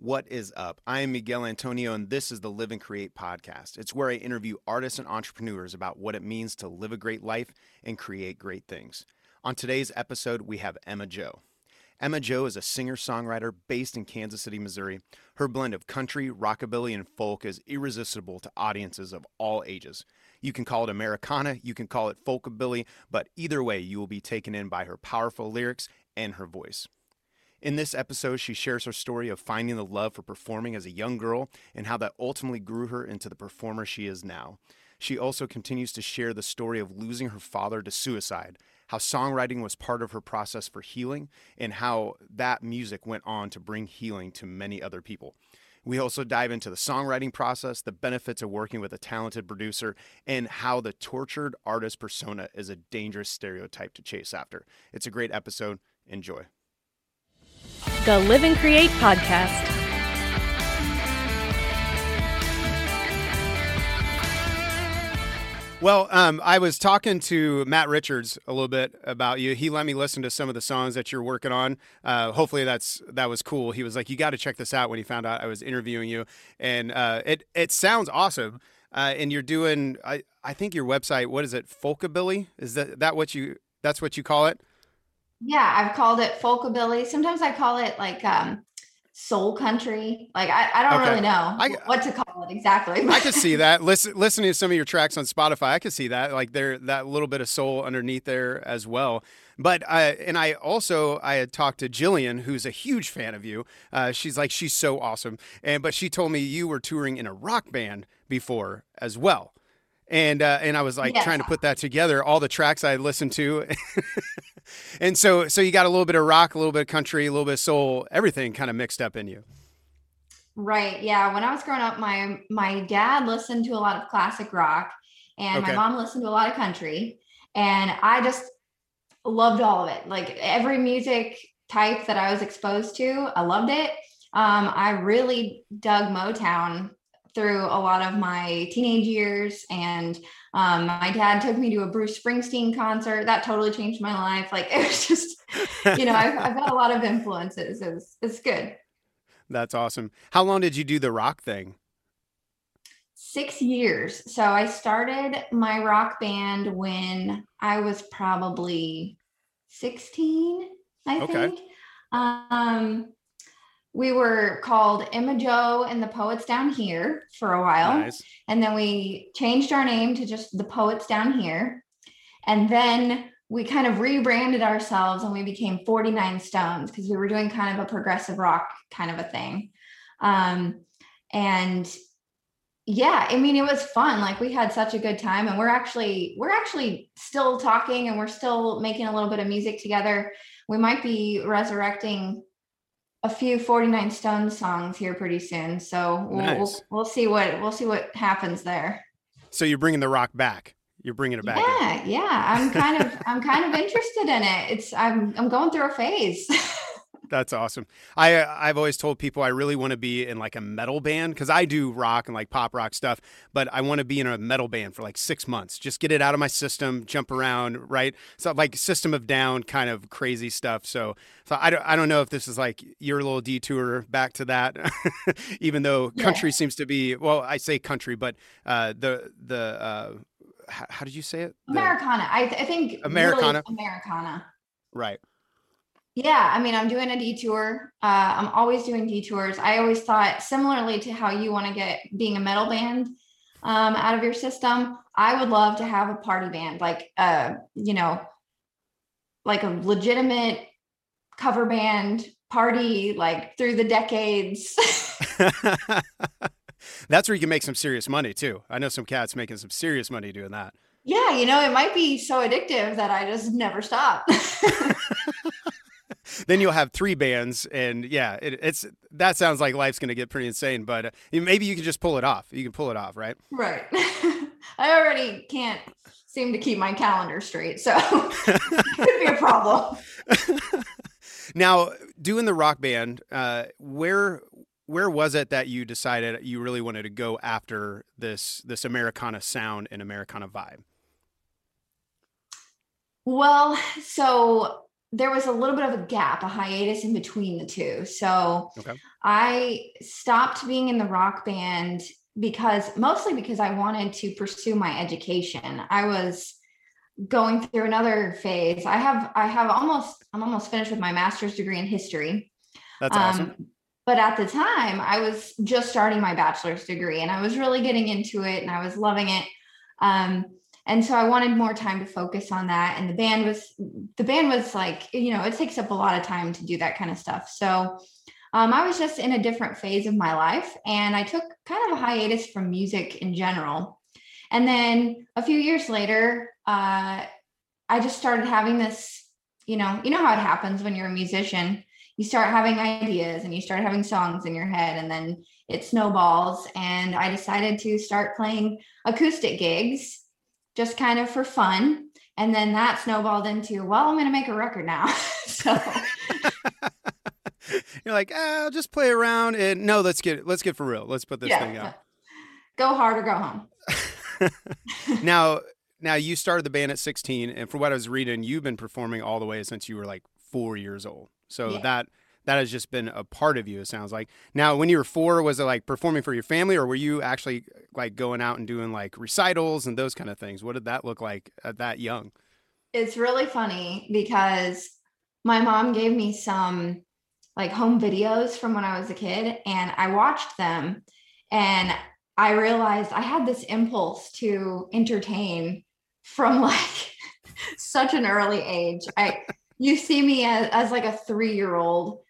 What is up? I am Miguel Antonio, and this is the Live and Create podcast. It's where I interview artists and entrepreneurs about what it means to live a great life and create great things. On today's episode, we have Emma Jo. Emma Jo is a singer songwriter based in Kansas City, Missouri. Her blend of country, rockabilly, and folk is irresistible to audiences of all ages. You can call it Americana, you can call it folkabilly, but either way, you will be taken in by her powerful lyrics and her voice. In this episode, she shares her story of finding the love for performing as a young girl and how that ultimately grew her into the performer she is now. She also continues to share the story of losing her father to suicide, how songwriting was part of her process for healing, and how that music went on to bring healing to many other people. We also dive into the songwriting process, the benefits of working with a talented producer, and how the tortured artist persona is a dangerous stereotype to chase after. It's a great episode. Enjoy the Live and Create podcast. Well, um, I was talking to Matt Richards a little bit about you. He let me listen to some of the songs that you're working on. Uh, hopefully, that's that was cool. He was like, "You got to check this out." When he found out I was interviewing you, and uh, it it sounds awesome. Uh, and you're doing, I I think your website. What is it? Folkabilly? Is that that what you? That's what you call it? Yeah, I've called it folkabilly. Sometimes I call it like um soul country. Like I, I don't okay. really know I, what to call it exactly. I could see that. Listen, listening to some of your tracks on Spotify, I could see that. Like there, that little bit of soul underneath there as well. But uh, and I also I had talked to Jillian, who's a huge fan of you. Uh, she's like she's so awesome, and but she told me you were touring in a rock band before as well and uh, and I was like trying to put that together, all the tracks I listened to, and so so you got a little bit of rock, a little bit of country, a little bit of soul, everything kind of mixed up in you. Right. Yeah. When I was growing up, my my dad listened to a lot of classic rock, and okay. my mom listened to a lot of country, and I just loved all of it. Like every music type that I was exposed to, I loved it. Um, I really dug Motown through a lot of my teenage years and um, my dad took me to a bruce springsteen concert. That totally changed my life. Like it was just you know I've, I've, got a lot of influences. It's, it's good. That's awesome. How long did you do the rock thing? Six years. So i started my rock band when i was probably 16 i okay. think. Um we were called Emma Jo and the Poets Down Here for a while. Nice. And then we changed our name to just the Poets Down Here. And then we kind of rebranded ourselves and we became 49 Stones because we were doing kind of a progressive rock kind of a thing. Um, and yeah, I mean, it was fun. Like we had such a good time and we're actually, we're actually still talking and we're still making a little bit of music together. We might be resurrecting a few 49 Stones songs here pretty soon. So we'll, nice. we'll, we'll see what we'll see what happens there. So you're bringing the rock back. You're bringing it back. Yeah, in. yeah. I'm kind of I'm kind of interested in it. It's I'm I'm going through a phase. That's awesome. I I've always told people I really want to be in like a metal band because I do rock and like pop rock stuff, but I want to be in a metal band for like six months. Just get it out of my system, jump around, right? So like System of Down kind of crazy stuff. So so I don't I don't know if this is like your little detour back to that, even though country yeah. seems to be well I say country, but uh, the the uh, how, how, did you say it? Americana. I, I think Americana. Really Americana. Right. Yeah, I mean, I'm doing a detour. Uh, I'm always doing detours. I always thought, similarly to how you want to get being a metal band um, out of your system, I would love to have a party band, like, uh, you know, like a legitimate cover band party, like through the decades. That's where you can make some serious money too. I know some cats making some serious money doing that. Yeah, you know, it might be so addictive that I just never stop then you'll have three bands, and yeah, it, it's that sounds like life's going to get pretty insane. But uh, maybe you can just pull it off. You can pull it off, right? Right. I already can't seem to keep my calendar straight, so it could be a problem. now, doing the rock band, uh, where where was it that you decided you really wanted to go after this this Americana sound and Americana vibe? Well, so there was a little bit of a gap, a hiatus in between the two. So Okay. I stopped being in the rock band because mostly because I wanted to pursue my education. I was going through another phase. I have I have almost I'm almost finished with my master's degree in history. That's awesome. Um, but at the time, I was just starting my bachelor's degree and I was really getting into it and I was loving it. Um, and so I wanted more time to focus on that. And the band was the band was like, you know, it takes up a lot of time to do that kind of stuff. So um, I was just in a different phase of my life and I took kind of a hiatus from music in general. And then a few years later, uh, I just started having this, you know, you know how it happens when you're a musician. You start having ideas and you start having songs in your head, and then it snowballs. And I decided to start playing acoustic gigs just kind of for fun. And then that snowballed into, well, I'm going to make a record now. so You're like, ah, I'll just play around and no, let's get let's get for real. Let's put this thing out. Go hard or go home. now, now you started the band at 16, and for what I was reading, you've been performing all the way since you were like four years old. So Yeah. that that has just been a part of you. It sounds like. Now, when you were four, was it like performing for your family, or were you actually like going out and doing like recitals and those kind of things? What did that look like at that young? It's really funny because my mom gave me some like home videos from when I was a kid and I watched them and I realized I had this impulse to entertain from like such an early age. I you see me as, as like a 3-year-old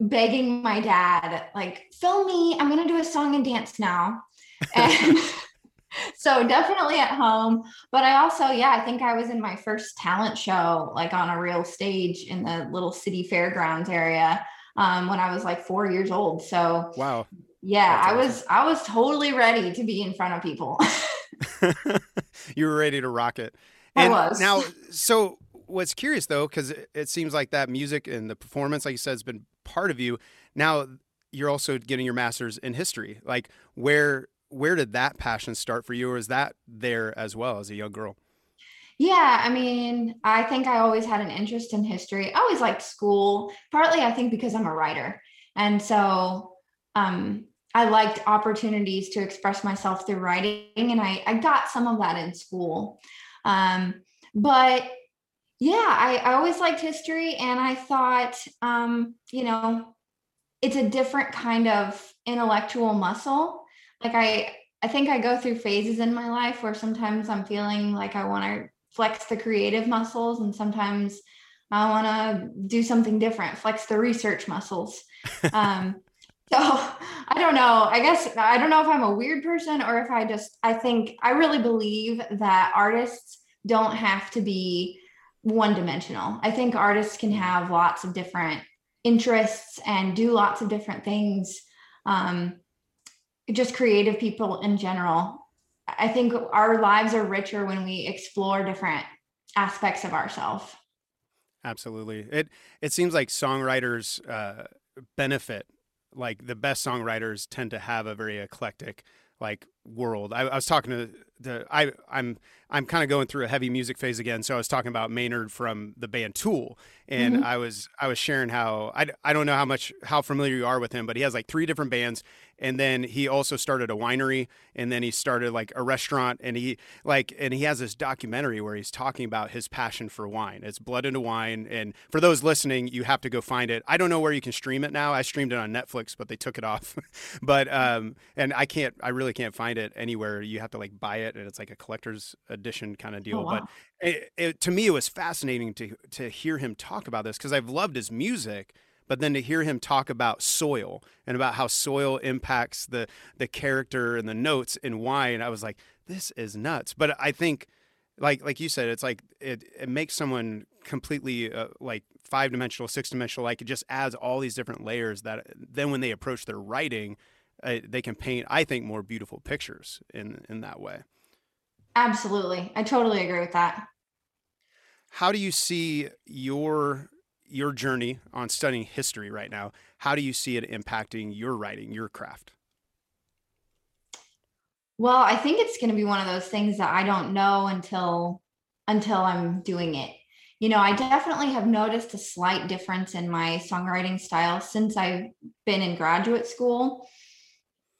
begging my dad like film me, I'm going to do a song and dance now. And so definitely at home but i also yeah i think i was in my first talent show like on a real stage in the little city fairgrounds area um, when i was like four years old so Wow. yeah That's i was i was totally ready to be in front of people you were ready to rock it. I was. Now, so what's curious though, because it, it seems like that music and the performance, like you said, has been part of you. Now you're also getting your master's in history. Like, where where did that passion start for you, or is that there as well as a young girl? yeah i mean i think i always had an interest in history i always liked school partly i think because i'm a writer and so um, i liked opportunities to express myself through writing and i, I got some of that in school um, but yeah I, I always liked history and i thought um, you know it's a different kind of intellectual muscle. Like i i think i go through phases in my life where sometimes i'm feeling like i want to flex the creative muscles and sometimes i want to do something different flex the research muscles. Um, so i don't know. I guess i don't know if i'm a weird person or if i just i think i really believe that artists don't have to be one dimensional i think artists can have lots of different interests and do lots of different things um, just creative people in general i think our lives are richer when we explore different aspects of ourselves Absolutely. It it seems like songwriters uh, benefit. Like the best songwriters tend to have a very eclectic like world. I, I was talking to the I I'm I'm kind of going through a heavy music phase again. So I was talking about Maynard from the band Tool, and Mhm. I was I was sharing how I I don't know how much how familiar you are with him, but he has like three different bands, and then he also started a winery, and then he started like a restaurant, and he like and he has this documentary where he's talking about his passion for wine. It's Blood into Wine, and for those listening, you have to go find it. I don't know where you can stream it now. I streamed it on Netflix, but they took it off. but um, and I can't, I really can't find it anywhere. You have to like buy it, and it's like a collector's edition kind of deal. Oh, But it, it, to me, it was fascinating to to hear him talk about this because I've loved his music, but then to hear him talk about soil and about how soil impacts the the character and the notes in wine, I was like, this is nuts. But I think, like like you said, it's like it it makes someone completely uh, like five dimensional, six dimensional. Like it just adds all these different layers that then when they approach their writing, uh, they can paint. I think more beautiful pictures in in that way. absolutely i totally agree with that how do you see your your journey on studying history right now how do you see it impacting your writing your craft Well, I think it's going to be one of those things that I don't know until until I'm doing it. you know, I definitely have noticed a slight difference in my songwriting style since I've been in graduate school.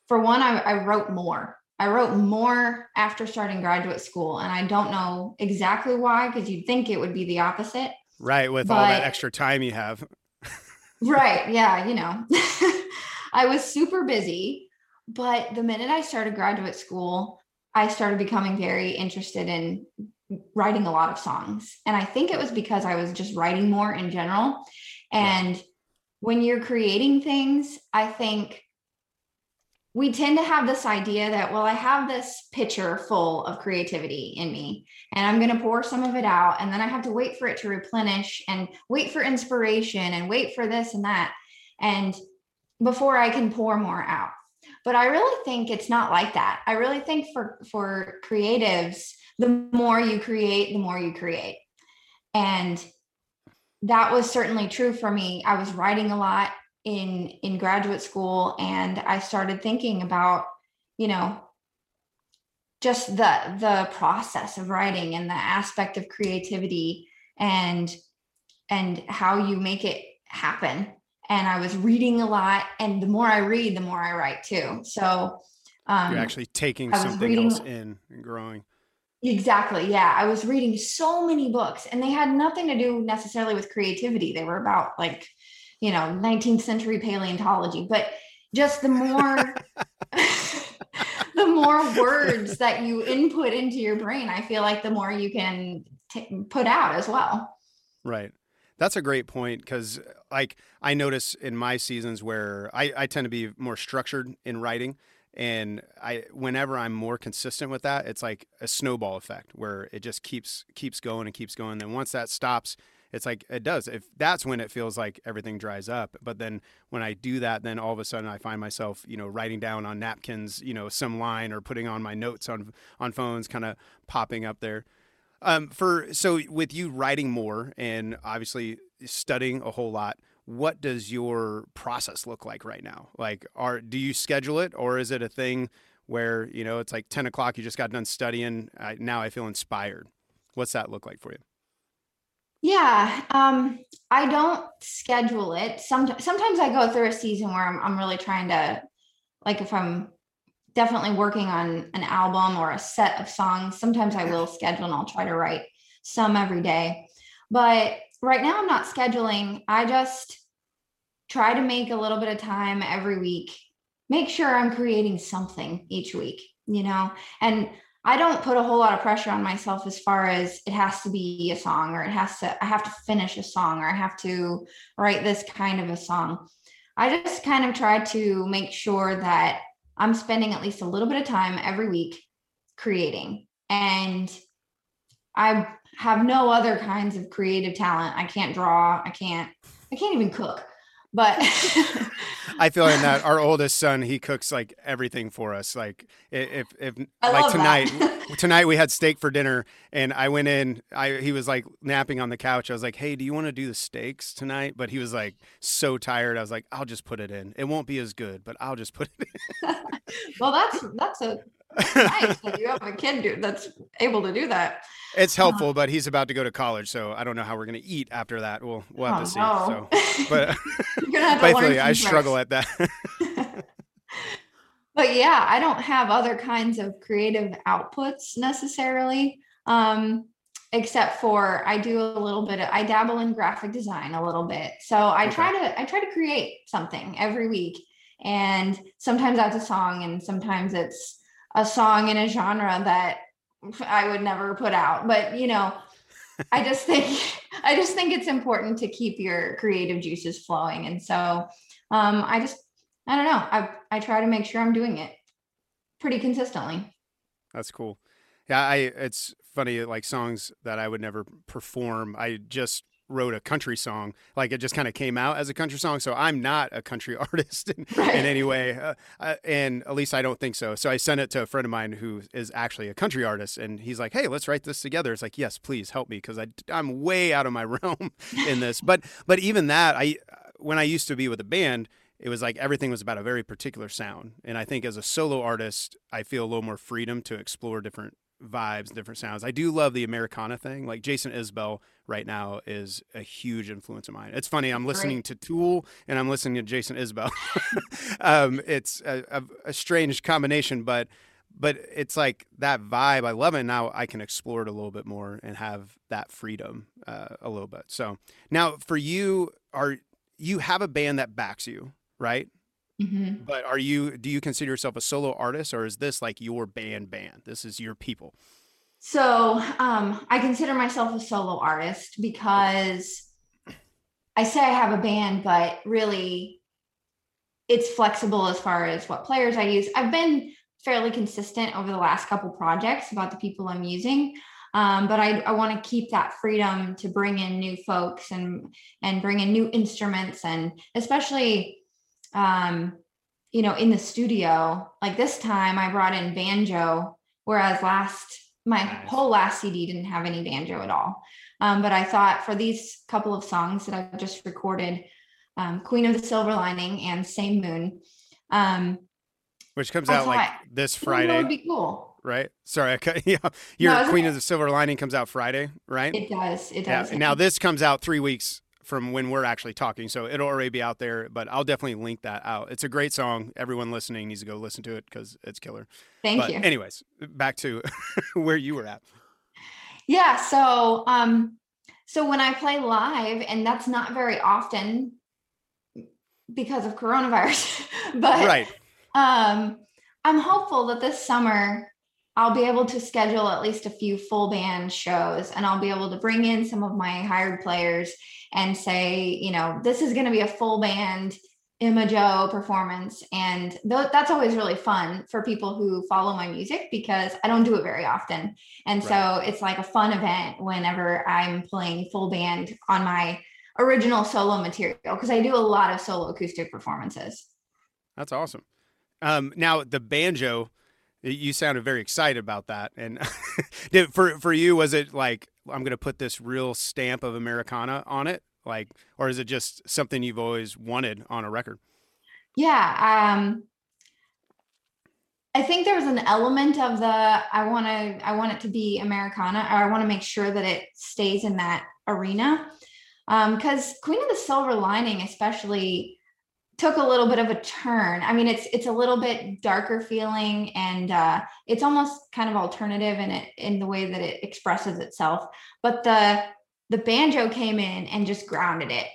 For one, I, I wrote more. I wrote more after starting graduate school, and I don't know exactly why, because you'd think it would be the opposite. Right, with but, all that extra time you have. right, yeah, you know. I was super busy, but the minute I started graduate school, I started becoming very interested in writing a lot of songs. And I think it was because I was just writing more in general. And yeah. when you're creating things, I think we tend to have this idea that, well, I have this pitcher full of creativity in me, and I'm going to pour some of it out, and then I have to wait for it to replenish and wait for inspiration and wait for this and that. And before I can pour more out. But I really think it's not like that. I really think for for creatives, the more you create, the more you create. And that was certainly true for me. I was writing a lot in in graduate school and I started thinking about, you know, just the the process of writing and the aspect of creativity and and how you make it happen and I was reading a lot and the more I read the more I write too. So um, you're actually taking something reading, else in and growing. Exactly. Yeah. I was reading so many books and they had nothing to do necessarily with creativity. They were about like, you know, 19th century paleontology, but just the more the more words that you input into your brain, I feel like the more you can t- put out as well. Right. That's a great point because, like, I notice in my seasons where I, I tend to be more structured in writing, and I whenever I'm more consistent with that, it's like a snowball effect where it just keeps keeps going and keeps going. And once that stops, it's like it does. If that's when it feels like everything dries up. But then when I do that, then all of a sudden I find myself, you know, writing down on napkins, you know, some line or putting on my notes on on phones, kind of popping up there. Um, for so with you writing more and obviously studying a whole lot, what does your process look like right now? Like, are do you schedule it, or is it a thing where you know it's like ten o'clock, you just got done studying, I, now I feel inspired? What's that look like for you? Yeah, um, I don't schedule it. Sometimes, I go through a season where I'm, I'm really trying to, like, if I'm definitely working on an album or a set of songs, sometimes I will schedule and I'll try to write some every day. But right now I'm not scheduling. I just try to make a little bit of time every week. Make sure I'm creating something each week, you know? And I don't put a whole lot of pressure on myself as far as it has to be a song or it has to I have to finish a song or I have to write this kind of a song. I just kind of try to make sure that I'm spending at least a little bit of time every week creating. And I have no other kinds of creative talent. I can't draw. I can't. I can't even cook. But I feel in that our oldest son, he cooks like everything for us. Like if if like tonight, tonight we had steak for dinner, and I went in. I he was like napping on the couch. I was like, "Hey, do you want to do the steaks tonight?" But he was like so tired. I was like, "I'll just put it in. It won't be as good, but I'll just put it in." well, that's that's a nice that you have a kid that's able to do that. It's helpful, but he's about to go to college, so I don't know how we're going to eat after that. We'll we'll have oh, to see. No. So, but I struggle at that. but yeah, I don't have other kinds of creative outputs necessarily. Um, except for I do a little bit of, I dabble in graphic design a little bit. So I okay. try to I try to create something every week. And sometimes that's a song and sometimes it's a song in a genre that I would never put out. But you know, I just think I just think it's important to keep your creative juices flowing. And so um, I just I don't know. I I try to make sure I'm doing it pretty consistently. That's cool. Yeah, I it's funny like songs that I would never perform. I just wrote a country song. Like it just kind of came out as a country song. So I'm not a country artist in, right. in any way. Uh, uh, and at least I don't think so. So I sent it to a friend of mine who is actually a country artist. And he's like, hey, let's write this together. It's like, yes, please help me because I'm way out of my realm in this. but, but even that, I, when I used to be with a band, it was like everything was about a very particular sound. And I think as a solo artist, I feel a little more freedom to explore different vibes, different sounds. I do love the Americana thing. Like Jason Isbell right now is a huge influence of mine. It's funny. I'm listening to Tool and I'm listening to Jason Isbell. um, it's a, a, a, strange combination, but but it's like that vibe. I love it. Now I can explore it a little bit more and have that freedom uh, a little bit. So now for you, are you have a band that backs you, right? Mm-hmm. But are you do you consider yourself a solo artist or is this like your band band? This is your people. So um, I consider myself a solo artist because I say I have a band, but really it's flexible as far as what players I use. I've been fairly consistent over the last couple projects about the people I'm using. Um, but I, I want to keep that freedom to bring in new folks and and bring in new instruments and especially um, you know in the studio like this time I brought in banjo whereas last my nice. whole last CD didn't have any banjo at all um, but I thought for these couple of songs that I've just recorded um, Queen of the Silver Lining and Same Moon um, which comes out like this Friday. would be cool. Right. Sorry. Okay. Yeah. Your no, Queen okay. of the Silver Lining comes out Friday, right? It does. It does. Yeah. Now this comes out three weeks from when we're actually talking, so it'll already be out there. But I'll definitely link that out. It's a great song. Everyone listening needs to go listen to it because it's killer. Thank but you. Anyways, back to where you were at. Yeah. So, um, so when I play live, and that's not very often because of coronavirus, but right um, I'm hopeful that this summer I'll be able to schedule at least a few full band shows and I'll be able to bring in some of my hired players and say, you know, this is going to be a full band Joe performance. And th- that's always really fun for people who follow my music because I don't do it very often. And right. so it's like a fun event whenever I'm playing full band on my original solo material because I do a lot of solo acoustic performances. That's awesome. Um, now the banjo, you sounded very excited about that, and did, for for you was it like I'm going to put this real stamp of Americana on it, like, or is it just something you've always wanted on a record? Yeah, um, I think there's an element of the I want to I want it to be Americana, or I want to make sure that it stays in that arena, because um, Queen of the Silver Lining, especially took a little bit of a turn. I mean, it's it's a little bit darker feeling, and uh, it's almost kind of alternative in it in the way that it expresses itself. But the the banjo came in and just grounded it,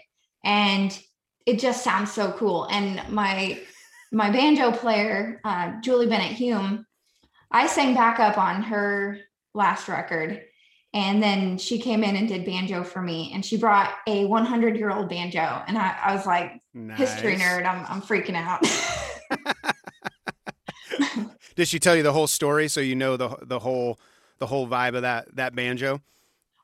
and it just sounds so cool. And my my banjo player, uh, Julie Bennett Hume, I sang backup on her last record, and then she came in and did banjo for me, and she brought a 100 year old banjo, and I, I was like, nice. history nerd, I'm I'm freaking out. did she tell you the whole story so you know the the whole the whole vibe of that that banjo?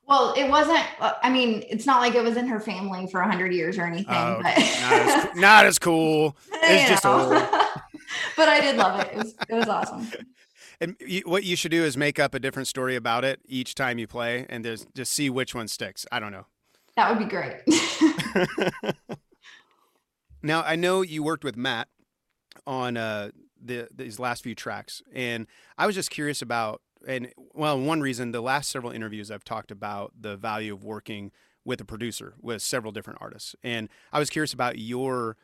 Well, it wasn't. Uh, I mean, it's not like it was in her family for hundred years or anything. Oh, but not, as, not as cool. It's just old. but I did love it. It was it was awesome. And you, what you should do is make up a different story about it each time you play, and just just see which one sticks. I don't know. That would be great. now I know you worked with Matt on uh, the these last few tracks, and I was just curious about. And well, one reason the last several interviews I've talked about the value of working with a producer with several different artists, and I was curious about your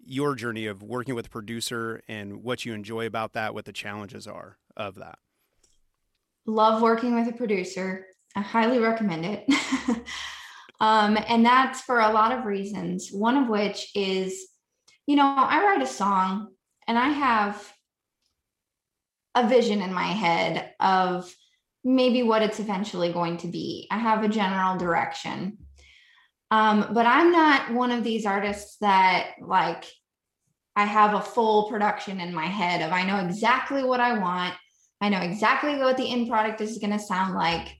your journey of working with a producer and what you enjoy about that, what the challenges are of that. Love working with a producer. I highly recommend it. um, and that's for a lot of reasons. One of which is, you know, I write a song and I have a vision in my head of maybe what it's eventually going to be. I have a general direction. Um, but I'm not one of these artists that like I have a full production in my head of I know exactly what I want. I know exactly what the end product is going to sound like.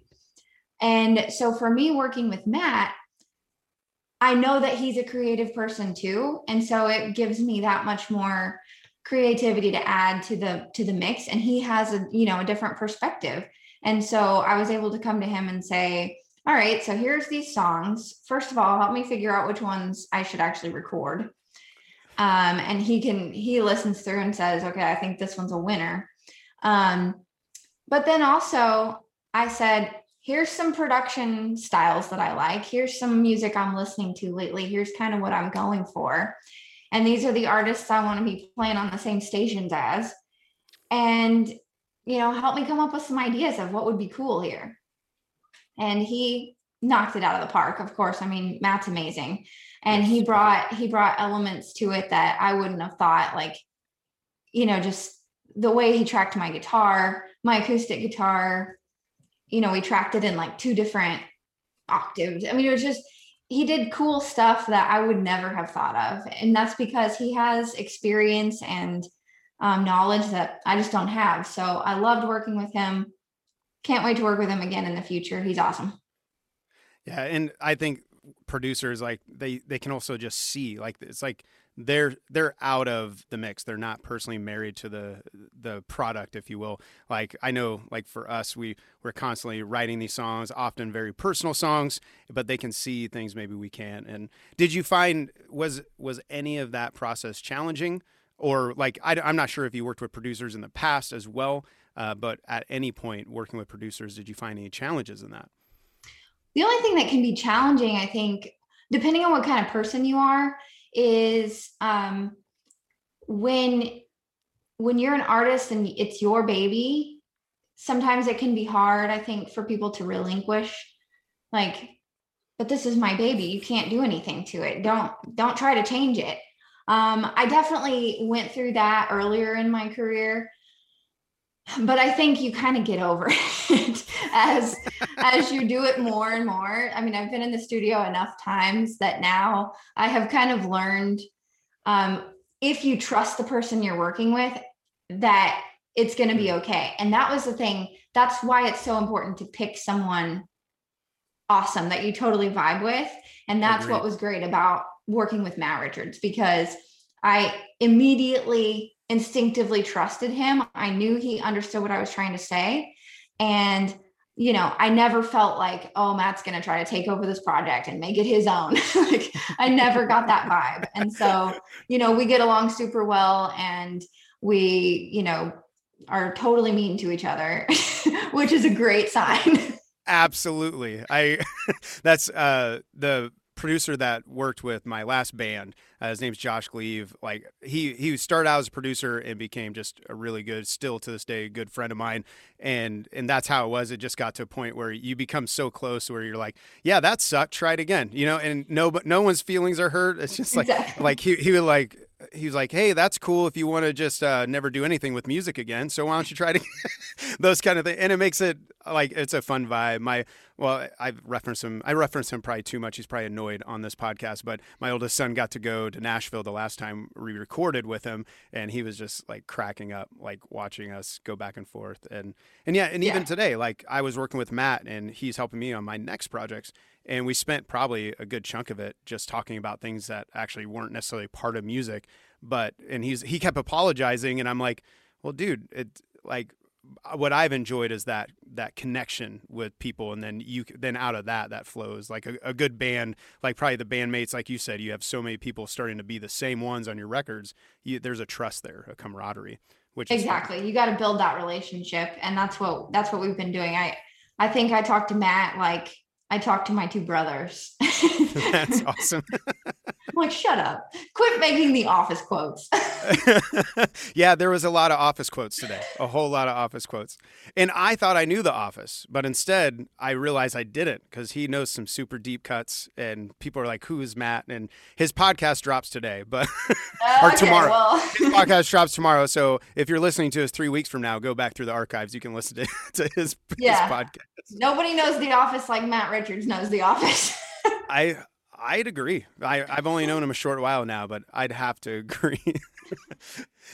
And so for me working with Matt, I know that he's a creative person too, and so it gives me that much more creativity to add to the to the mix and he has a you know a different perspective. And so I was able to come to him and say, "All right, so here's these songs. First of all, help me figure out which ones I should actually record." um, and he can he listens through and says okay i think this one's a winner um, but then also I said, here's some production styles that I like. Here's some music I'm listening to lately. Here's kind of what I'm going for. And these are the artists I want to be playing on the same stations as. And, you know, help me come up with some ideas of what would be cool here. And he knocked it out of the park, of course. I mean, Matt's amazing. And he brought he brought elements to it that I wouldn't have thought like, you know, just the way he tracked my guitar, my acoustic guitar, you know, we tracked it in like two different octaves. I mean, it was just he did cool stuff that I would never have thought of. And that's because he has experience and um, knowledge that I just don't have. So I loved working with him. Can't wait to work with him again in the future. He's awesome. Yeah, and I think producers like they they can also just see like it's like they're they're out of the mix. They're not personally married to the the product, if you will. Like I know, like for us, we we're constantly writing these songs, often very personal songs, but they can see things maybe we can't. And did you find was was any of that process challenging, or like I, am not sure if you worked with producers in the past as well, uh, but at any point working with producers, did you find any challenges in that? The only thing that can be challenging, I think, depending on what kind of person you are is um, when when you're an artist and it's your baby sometimes it can be hard i think for people to relinquish like but this is my baby you can't do anything to it don't don't try to change it. Um, i definitely went through that earlier in my career but i think you kind of get over it as as you do it more and more i mean i've been in the studio enough times that now i have kind of learned um, if you trust the person you're working with that it's going to be mm. okay and that was the thing that's why it's so important to pick someone awesome that you totally vibe with and that's Agreed. what was great about working with matt richards because i immediately instinctively trusted him. I knew he understood what I was trying to say. And, you know, I never felt like, oh, Matt's going to try to take over this project and make it his own. like, I never got that vibe. And so, you know, we get along super well and we, you know, are totally mean to each other, which is a great sign. Absolutely. I that's uh the producer that worked with my last band. Uh, his name's Josh Gleave. Like he he started out as a producer and became just a really good, still to this day, good friend of mine. And and that's how it was. It just got to a point where you become so close where you're like, yeah, that sucked. Try it again. You know, and no, but no one's feelings are hurt. It's just like exactly. like he he would like he was like, "Hey, that's cool if you want to just uh, never do anything with music again. So why don't you try to those kind of things?" And it makes it like it's a fun vibe. My well, I've referenced him. I referenced him probably too much. He's probably annoyed on this podcast. But my oldest son got to go to Nashville the last time we recorded with him, and he was just like cracking up, like watching us go back and forth. And and yeah, and even yeah. today, like I was working with Matt, and he's helping me on my next projects, and we spent probably a good chunk of it just talking about things that actually weren't necessarily part of music. But and he's he kept apologizing, and I'm like, well, dude, it like Uh, what I've enjoyed is that that connection with people, and then you then out of that that flows like a, a, good band, like probably the bandmates, like you said, you have so many people starting to be the same ones on your records. You, there's a trust there, a camaraderie, which exactly you got to build that relationship, and that's what that's what we've been doing. I I think I talked to Matt like I talked to my two brothers. That's awesome. I'm like, shut up. Quit making the office quotes. yeah, there was a lot of office quotes today, a whole lot of office quotes. And I thought I knew the office, but instead I realized I didn't because he knows some super deep cuts. And people are like, who is Matt? And his podcast drops today, but or oh, tomorrow. Well. his podcast drops tomorrow. So if you're listening to us three weeks from now, go back through the archives. You can listen to, to his, yeah. his podcast. Nobody knows the office like Matt Richards knows the office. I I'd agree. I, I've only known him a short while now, but I'd have to agree.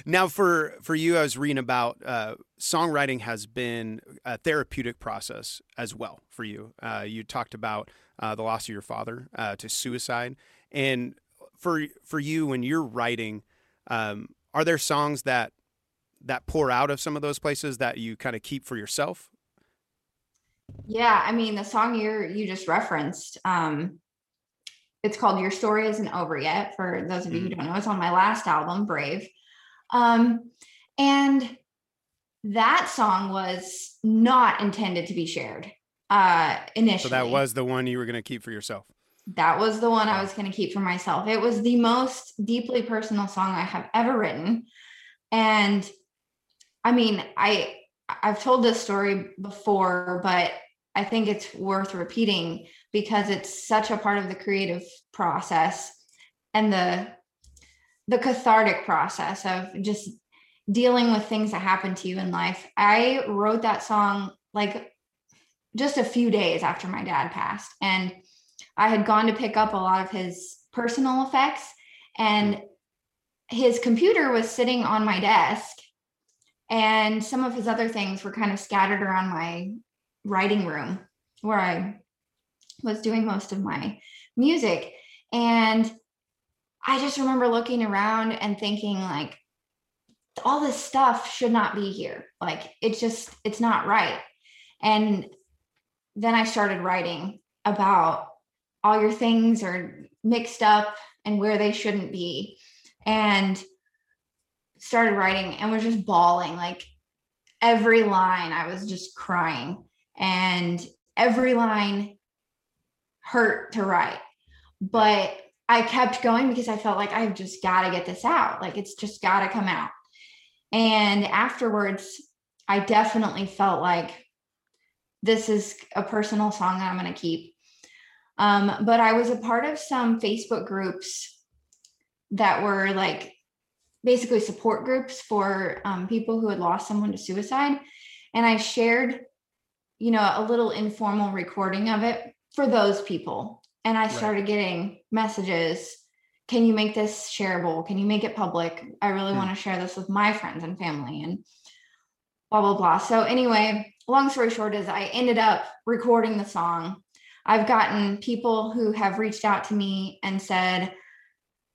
now, for for you, I was reading about uh, songwriting has been a therapeutic process as well for you. Uh, you talked about uh, the loss of your father uh, to suicide, and for for you, when you're writing, um, are there songs that that pour out of some of those places that you kind of keep for yourself? Yeah, I mean, the song you you just referenced. Um, it's called Your Story Isn't Over Yet. For those of you who mm-hmm. don't know, it's on my last album, Brave. Um, and that song was not intended to be shared uh initially. So that was the one you were going to keep for yourself. That was the one I was going to keep for myself. It was the most deeply personal song I have ever written. And I mean, I I've told this story before, but I think it's worth repeating because it's such a part of the creative process and the the cathartic process of just dealing with things that happen to you in life. I wrote that song like just a few days after my dad passed and I had gone to pick up a lot of his personal effects and mm. his computer was sitting on my desk and some of his other things were kind of scattered around my writing room where I was doing most of my music. And I just remember looking around and thinking, like, all this stuff should not be here. Like, it's just, it's not right. And then I started writing about all your things are mixed up and where they shouldn't be. And started writing and was just bawling like every line I was just crying and every line hurt to write. But I kept going because I felt like I've just got to get this out. Like it's just got to come out. And afterwards I definitely felt like this is a personal song that I'm going to keep. Um, but I was a part of some Facebook groups that were like basically support groups for um, people who had lost someone to suicide. And I shared, you know, a little informal recording of it for those people. And I started right. getting messages Can you make this shareable? Can you make it public? I really hmm. want to share this with my friends and family and blah, blah, blah. So, anyway, long story short is I ended up recording the song. I've gotten people who have reached out to me and said,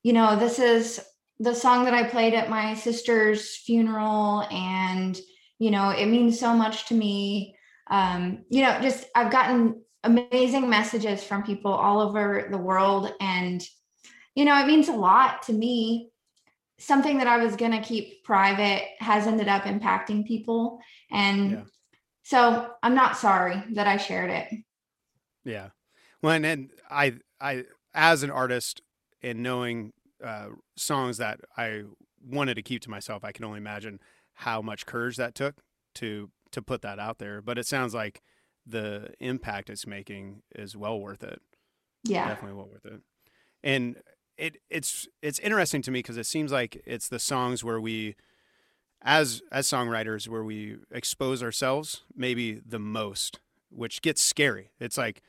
you know, this is the song that I played at my sister's funeral, and you know, it means so much to me. Um, you know, just I've gotten amazing messages from people all over the world, and you know, it means a lot to me. Something that I was going to keep private has ended up impacting people. And yeah. so I'm not sorry that I shared it. Yeah. Well, and, and I, I, as an artist and knowing uh, songs that I wanted to keep to myself. I can only imagine how much courage that took to to put that out there. But it sounds like the impact it's making is well worth it. Yeah, definitely well worth it. And it it's it's interesting to me because it seems like it's the songs where we as as songwriters where we expose ourselves maybe the most which gets scary it's like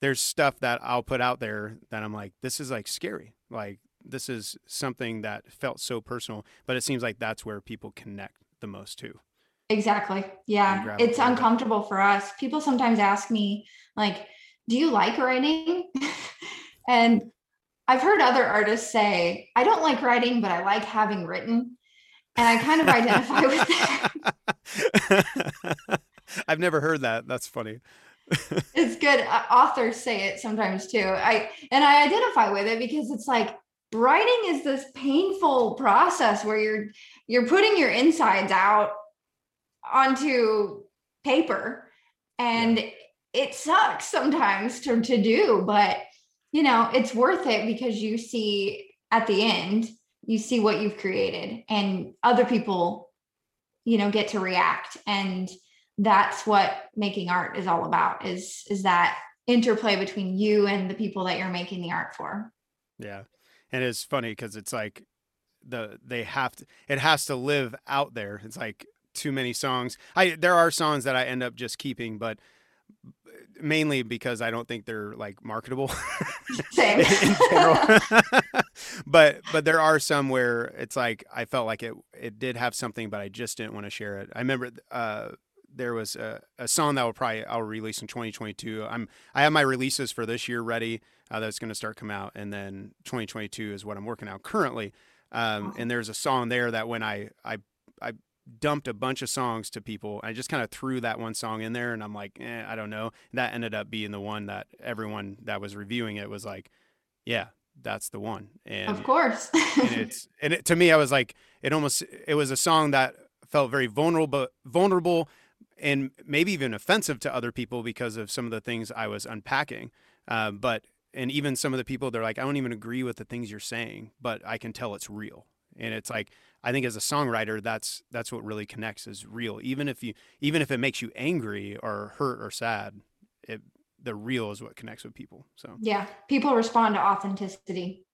there's stuff that i'll put out there that i'm like this is like scary like this is something that felt so personal, but it seems like that's where people connect the most too. Exactly. Yeah. It's uncomfortable for us. People sometimes ask me, like, do you like writing? and I've heard other artists say, I don't like writing, but I like having written. And I kind of identify with that. I've never heard that. That's funny. it's good. Uh, authors say it sometimes too. I and I identify with it because it's like writing is this painful process where you're you're putting your insides out onto paper. And yeah. it sucks sometimes to, to do but you know it's worth it because you see at the end you see what you've created and other people you know get to react. And that's what making art is all about is is that interplay between you and the people that you're making the art for. Yeah. And it's funny because it's like the they have to it has to live out there. It's like too many songs. I there are songs that i end up just keeping but mainly because i don't think they're like marketable. In general. But but there are some where it's like i felt like it it did have something but i just didn't want to share it. I remember uh there was a, a song that will probably I'll release in 2022. I'm I have my releases for this year ready uh, that's going to start come out, and then 2022 is what I'm working on currently. Um, and there's a song there that when I I I dumped a bunch of songs to people, I just kind of threw that one song in there, and I'm like, eh, I don't know. That ended up being the one that everyone that was reviewing it was like, yeah, that's the one. And of course, and it's and it, to me, I was like, it almost it was a song that felt very vulnerable, vulnerable, and maybe even offensive to other people because of some of the things I was unpacking. Uh, but and even some of the people they're like, I don't even agree with the things you're saying, but I can tell it's real. And it's like I think as a songwriter, that's that's what really connects is real. Even if you even if it makes you angry or hurt or sad, it the real is what connects with people. So yeah, people respond to authenticity.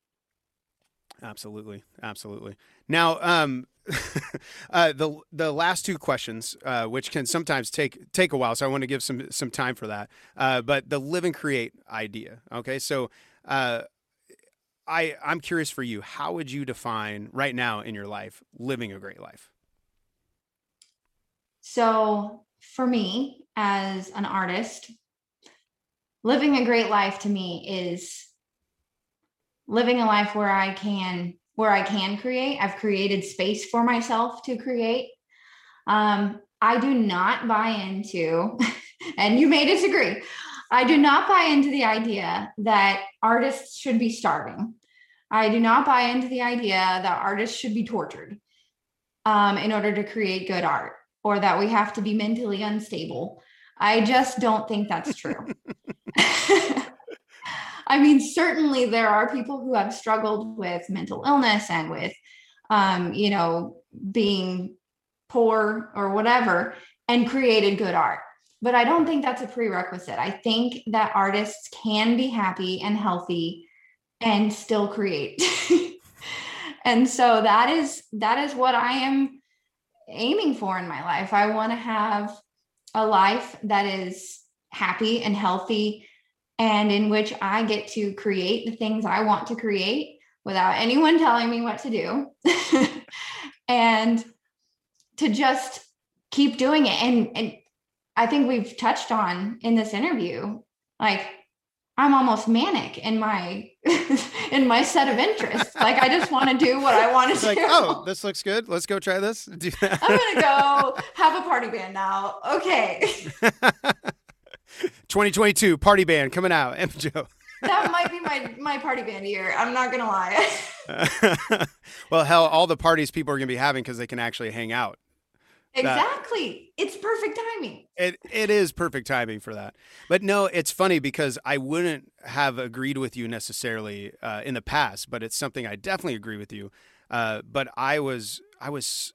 Absolutely, absolutely. Now, um, uh, the the last two questions, uh, which can sometimes take take a while, so I want to give some some time for that. Uh, but the live and create idea. Okay, so uh, I I'm curious for you. How would you define right now in your life living a great life? So for me, as an artist, living a great life to me is living a life where I can where I can create. I've created space for myself to create. Um, I do not buy into, and you may disagree, I do not buy into the idea that artists should be starving. I do not buy into the idea that artists should be tortured um, in order to create good art or that we have to be mentally unstable. I just don't think that's true. I mean, certainly there are people who have struggled with mental illness and with, um, you know, being poor or whatever and created good art. But I don't think that's a prerequisite. I think that artists can be happy and healthy and still create. and so that is that is what I am aiming for in my life. I want to have a life that is happy and healthy and in which I get to create the things I want to create without anyone telling me what to do. and to just keep doing it. And, and I think we've touched on in this interview, like I'm almost manic in my in my set of interests. Like I just want to do what I want to do. Like, oh, this looks good. Let's go try this. I'm gonna go have a party band now. Okay. 2022 party band coming out. M Joe. that might be my my party band year. I'm not gonna lie. well, hell, all the parties people are gonna be having because they can actually hang out. Exactly. That, it's perfect timing. It it is perfect timing for that. But no, it's funny because I wouldn't have agreed with you necessarily uh, in the past, but it's something I definitely agree with you. Uh, but I was I was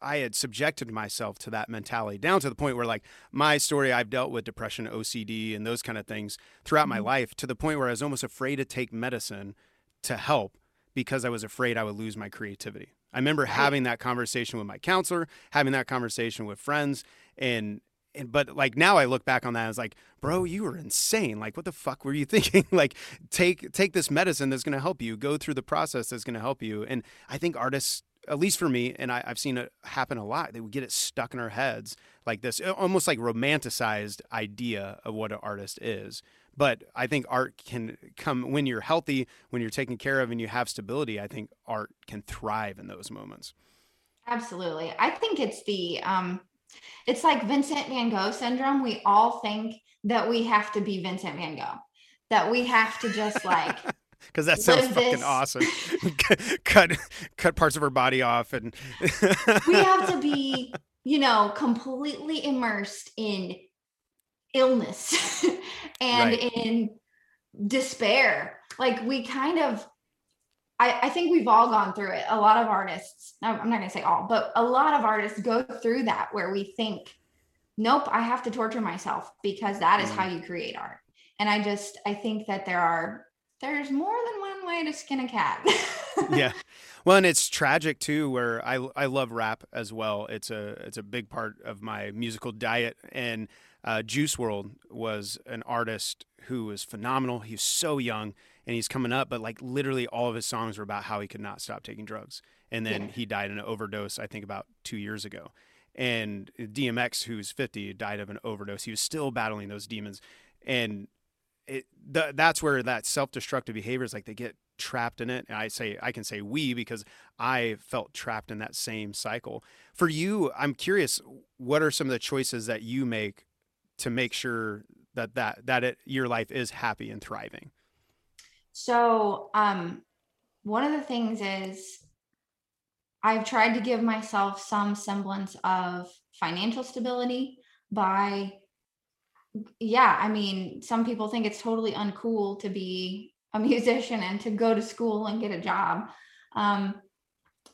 I had subjected myself to that mentality down to the point where like my story I've dealt with depression, OCD and those kind of things throughout mm-hmm. my life to the point where I was almost afraid to take medicine to help because I was afraid I would lose my creativity. I remember right. having that conversation with my counselor, having that conversation with friends and and but like now I look back on that I was like, bro, you were insane. Like what the fuck were you thinking? like take take this medicine that's gonna help you, go through the process that's gonna help you. And I think artists at least for me, and I, have seen it happen a lot. They would get it stuck in our heads like this, almost like romanticized idea of what an artist is. But I think art can come when you're healthy, when you're taken care of, and you have stability. I think art can thrive in those moments. Absolutely, I think it's the um, it's like Vincent Van Gogh syndrome. We all think that we have to be Vincent Van Gogh, that we have to just like because that sounds fucking this. awesome. cut cut parts of her body off, and we have to be, you know, completely immersed in illness and right. in despair. Like we kind of, I, I think we've all gone through it. A lot of artists, I'm not going to say all, but a lot of artists go through that where we think, nope, I have to torture myself because that is mm. how you create art. And I just, I think that there are there's more than one way to skin a cat. yeah. Well, and it's tragic too where I I love rap as well. It's a it's a big part of my musical diet and uh, Juice WRLD was an artist who was phenomenal. He was so young and he's coming up, but like literally all of his songs were about how he could not stop taking drugs. And then yeah. he died in an overdose, I think about two years ago. And DMX, who's 50, died of an overdose. He was still battling those demons. And it, the, that's where that self-destructive behavior is like they get trapped in it and i say i can say we because i felt trapped in that same cycle for you i'm curious what are some of the choices that you make to make sure that that that it, your life is happy and thriving so um one of the things is I've tried to give myself some semblance of financial stability by yeah, I mean, some people think it's totally uncool to be a musician and to go to school and get a job. Um,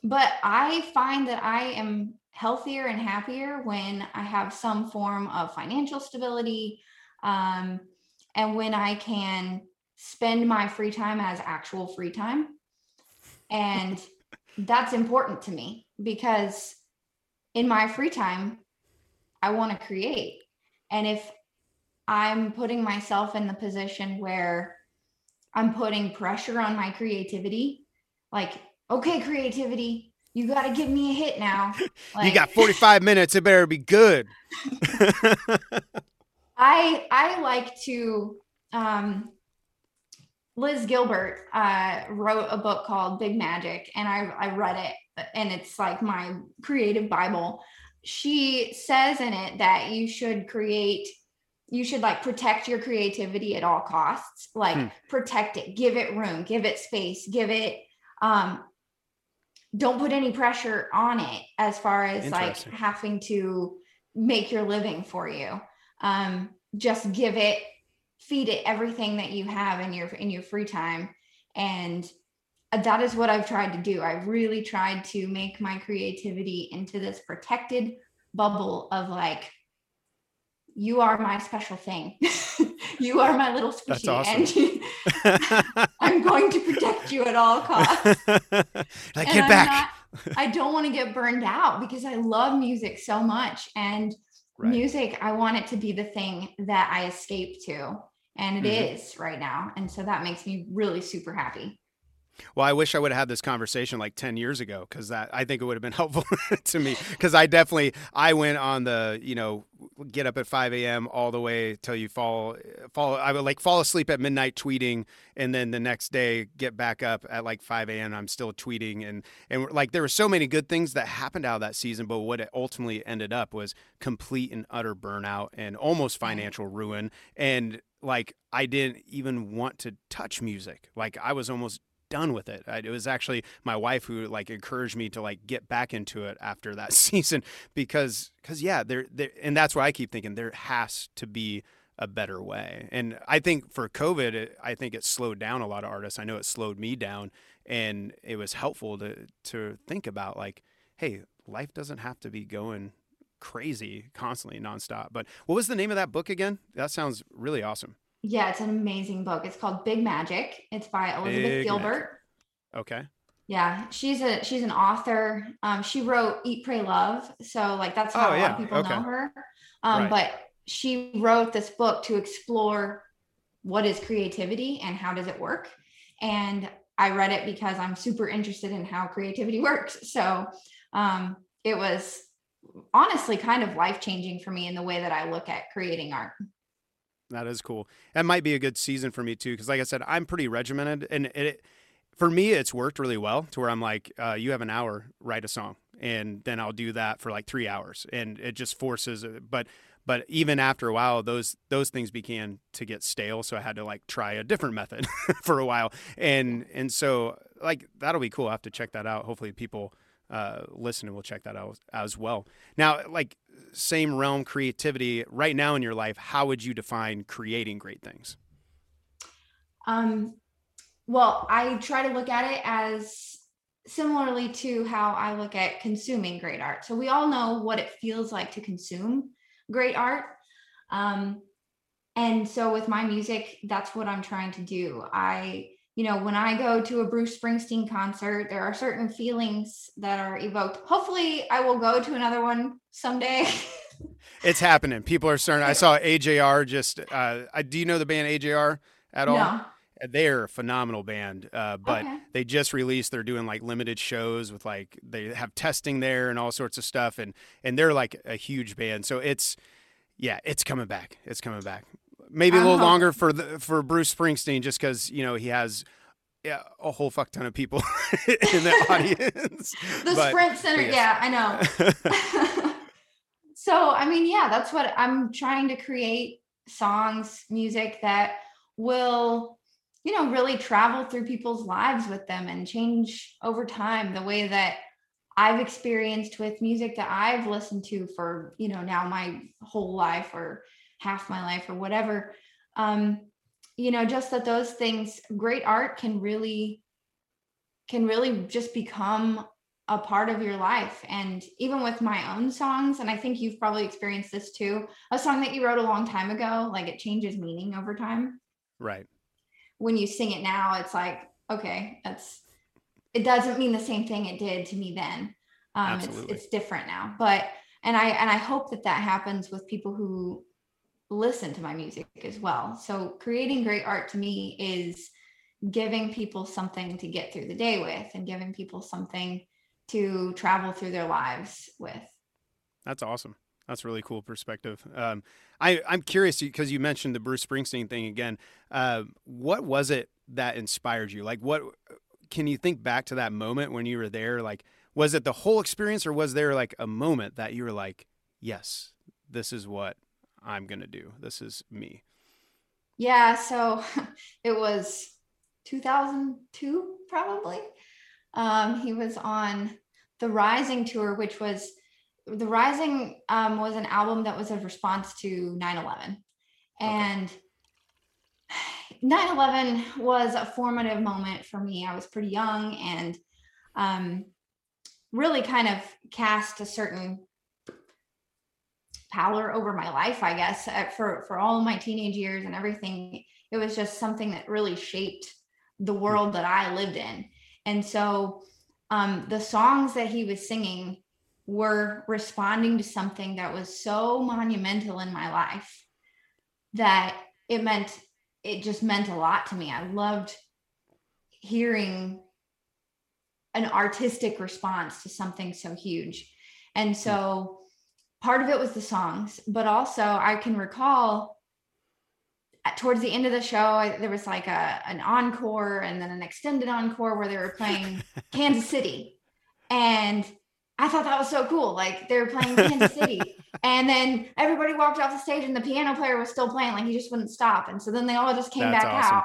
but I find that I am healthier and happier when I have some form of financial stability um, and when I can spend my free time as actual free time. And that's important to me because in my free time, I want to create. And if I'm putting myself in the position where I'm putting pressure on my creativity, like, okay, creativity, you got to give me a hit now. Like, you got 45 minutes. It better be good. I I like to um, Liz Gilbert uh, wrote a book called Big Magic, and I, I read it, and it's like my creative Bible. She says in it that you should create, you should like protect your creativity at all costs, like hmm. protect it, give it room, give it space, give it, um, don't put any pressure on it as far as like having to make your living for you. Um, just give it feed it everything that you have in your in your free time and that is what I've tried to do. I've really tried to make my creativity into this protected bubble of like you are my special thing. you are my little squishy awesome. and I'm going to protect you at all costs. like get back. Not, I don't want to get burned out because I love music so much and right. music I want it to be the thing that I escape to and it mm-hmm. is right now and so that makes me really super happy well, I wish I would have had this conversation like 10 years ago because that I think it would have been helpful to me because I definitely I went on the you know get up at 5 a.m. all the way till you fall fall I would like fall asleep at midnight tweeting and then the next day get back up at like 5 a.m. I'm still tweeting and and like there were so many good things that happened out of that season but what it ultimately ended up was complete and utter burnout and almost financial ruin and like I didn't even want to touch music. Like I was almost done with it. I, it was actually my wife who like encouraged me to like get back into it after that season because because yeah, there and that's why I keep thinking there has to be a better way. And I think for COVID, it, I think it slowed down a lot of artists. I know it slowed me down, and it was helpful to to think about like, hey, life doesn't have to be going crazy constantly nonstop. But what was the name of that book again? That sounds really awesome. Yeah, it's an amazing book. It's called Big Magic. It's by Elizabeth Big Gilbert. Magic. Okay. Yeah, she's a she's an author. Um, she wrote Eat, Pray, Love. So like that's how oh, a lot of people okay. know her. Um, right. but she wrote this book to explore what is creativity and how does it work. And I read it because I'm super interested in how creativity works. So um, it was honestly kind of life changing for me in the way that I look at creating art. That is cool. That might be a good season for me too, because like I said, I'm pretty regimented, and it, for me, it's worked really well to where I'm like, uh, you have an hour, write a song, and then I'll do that for like three hours, and it just forces. But but even after a while, those those things began to get stale, so I had to like try a different method for a while, and and so like that'll be cool. I have to check that out. Hopefully, people uh, listen and we'll check that out as well. Now, like same realm creativity right now in your life, how would you define creating great things? Um, well, I try to look at it as similarly to how I look at consuming great art. So we all know what it feels like to consume great art. Um, and so with my music, that's what I'm trying to do. I you know, when I go to a Bruce Springsteen concert, there are certain feelings that are evoked. Hopefully, I will go to another one someday. it's happening. People are starting. I saw AJR just. Uh, do you know the band AJR at all? No. They're a phenomenal band, uh, but okay. they just released. They're doing like limited shows with like they have testing there and all sorts of stuff, and and they're like a huge band. So it's yeah, it's coming back. It's coming back maybe a little oh. longer for the for Bruce Springsteen, just because you know he has yeah, a whole fuck ton of people in the audience. the but, Sprint Center, yeah, I know. so I mean, yeah, that's what I'm trying to create songs, music that will, you know, really travel through people's lives with them and change over time the way that I've experienced with music that I've listened to for, you know, now my whole life or half my life or whatever. Um, you know, just that those things, great art can really, can really just become a part of your life. And even with my own songs, and I think you've probably experienced this too, a song that you wrote a long time ago, like it changes meaning over time. Right. When you sing it now, it's like, okay, that's it doesn't mean the same thing it did to me then. Um, Absolutely. it's it's different now. But and I and I hope that that happens with people who listen to my music as well. So creating great art to me is giving people something to get through the day with and giving people something to travel through their lives with. That's awesome. That's really cool perspective. Um, I, I'm curious because you mentioned the Bruce Springsteen thing again. Uh, what was it that inspired you? Like, what can you think back to that moment when you were there? Like, was it the whole experience or was there like a moment that you were like, yes, this is what I'm going to do? This is me? Yeah. So it was 2002, probably. Um, he was on the Rising tour, which was the Rising um, was an album that was a response to 9 11. And okay 9 11 was a formative moment for me. I was pretty young and um, really kind of cast a certain power over my life, I guess, uh, for, for all my teenage years and everything. It was just something that really shaped the world that I lived in. And so um, the songs that he was singing were responding to something that was so monumental in my life that it meant it just meant a lot to me. I loved hearing an artistic response to something so huge. And so part of it was the songs, but also I can recall towards the end of the show, I, there was like a an encore and then an extended encore where they were playing Kansas City. And I thought that was so cool. Like they were playing Kansas City. And then everybody walked off the stage and the piano player was still playing, like he just wouldn't stop. And so then they all just came That's back awesome. out.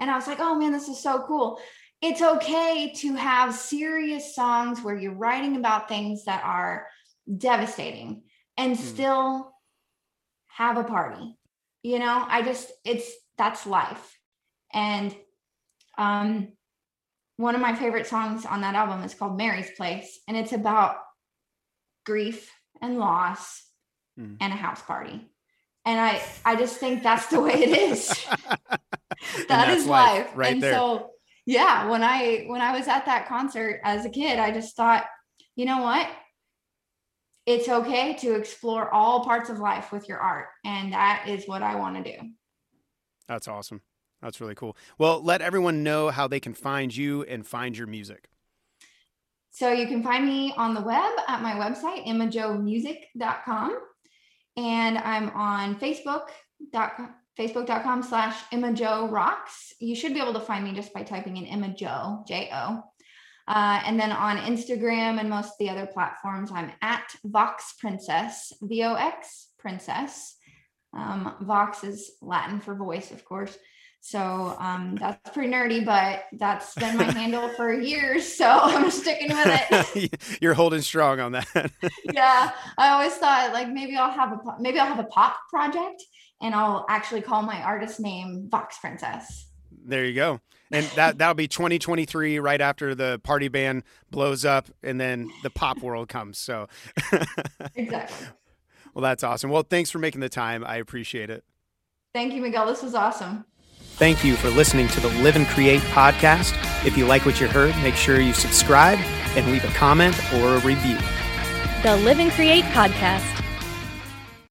And I was like, oh man, this is so cool. It's okay to have serious songs where you're writing about things that are devastating and mm. still have a party. You know, I just, it's that's life. And um, one of my favorite songs on that album is called Mary's Place, and it's about grief and loss mm. and a house party. And I I just think that's the way it is. that is life. life. Right and there. so yeah, when I when I was at that concert as a kid, I just thought, you know what? It's okay to explore all parts of life with your art. And that is what I want to do. That's awesome. That's really cool. Well, let everyone know how they can find you and find your music. So you can find me on the web at my website, emmajomusic.com. And I'm on Facebook, facebook.com slash Emma Jo Rocks. You should be able to find me just by typing in Emma Jo, J O. Uh, and then on Instagram and most of the other platforms, I'm at Vox Princess, V O X Princess. Um, Vox is Latin for voice, of course. So um, that's pretty nerdy, but that's been my handle for years. So I'm sticking with it. You're holding strong on that. yeah, I always thought like maybe I'll have a maybe I'll have a pop project, and I'll actually call my artist name Vox Princess. There you go. And that that'll be 2023, right after the party band blows up, and then the pop world comes. So exactly. Well, that's awesome. Well, thanks for making the time. I appreciate it. Thank you, Miguel. This was awesome. Thank you for listening to the Live and Create podcast. If you like what you heard, make sure you subscribe and leave a comment or a review. The Live and Create podcast.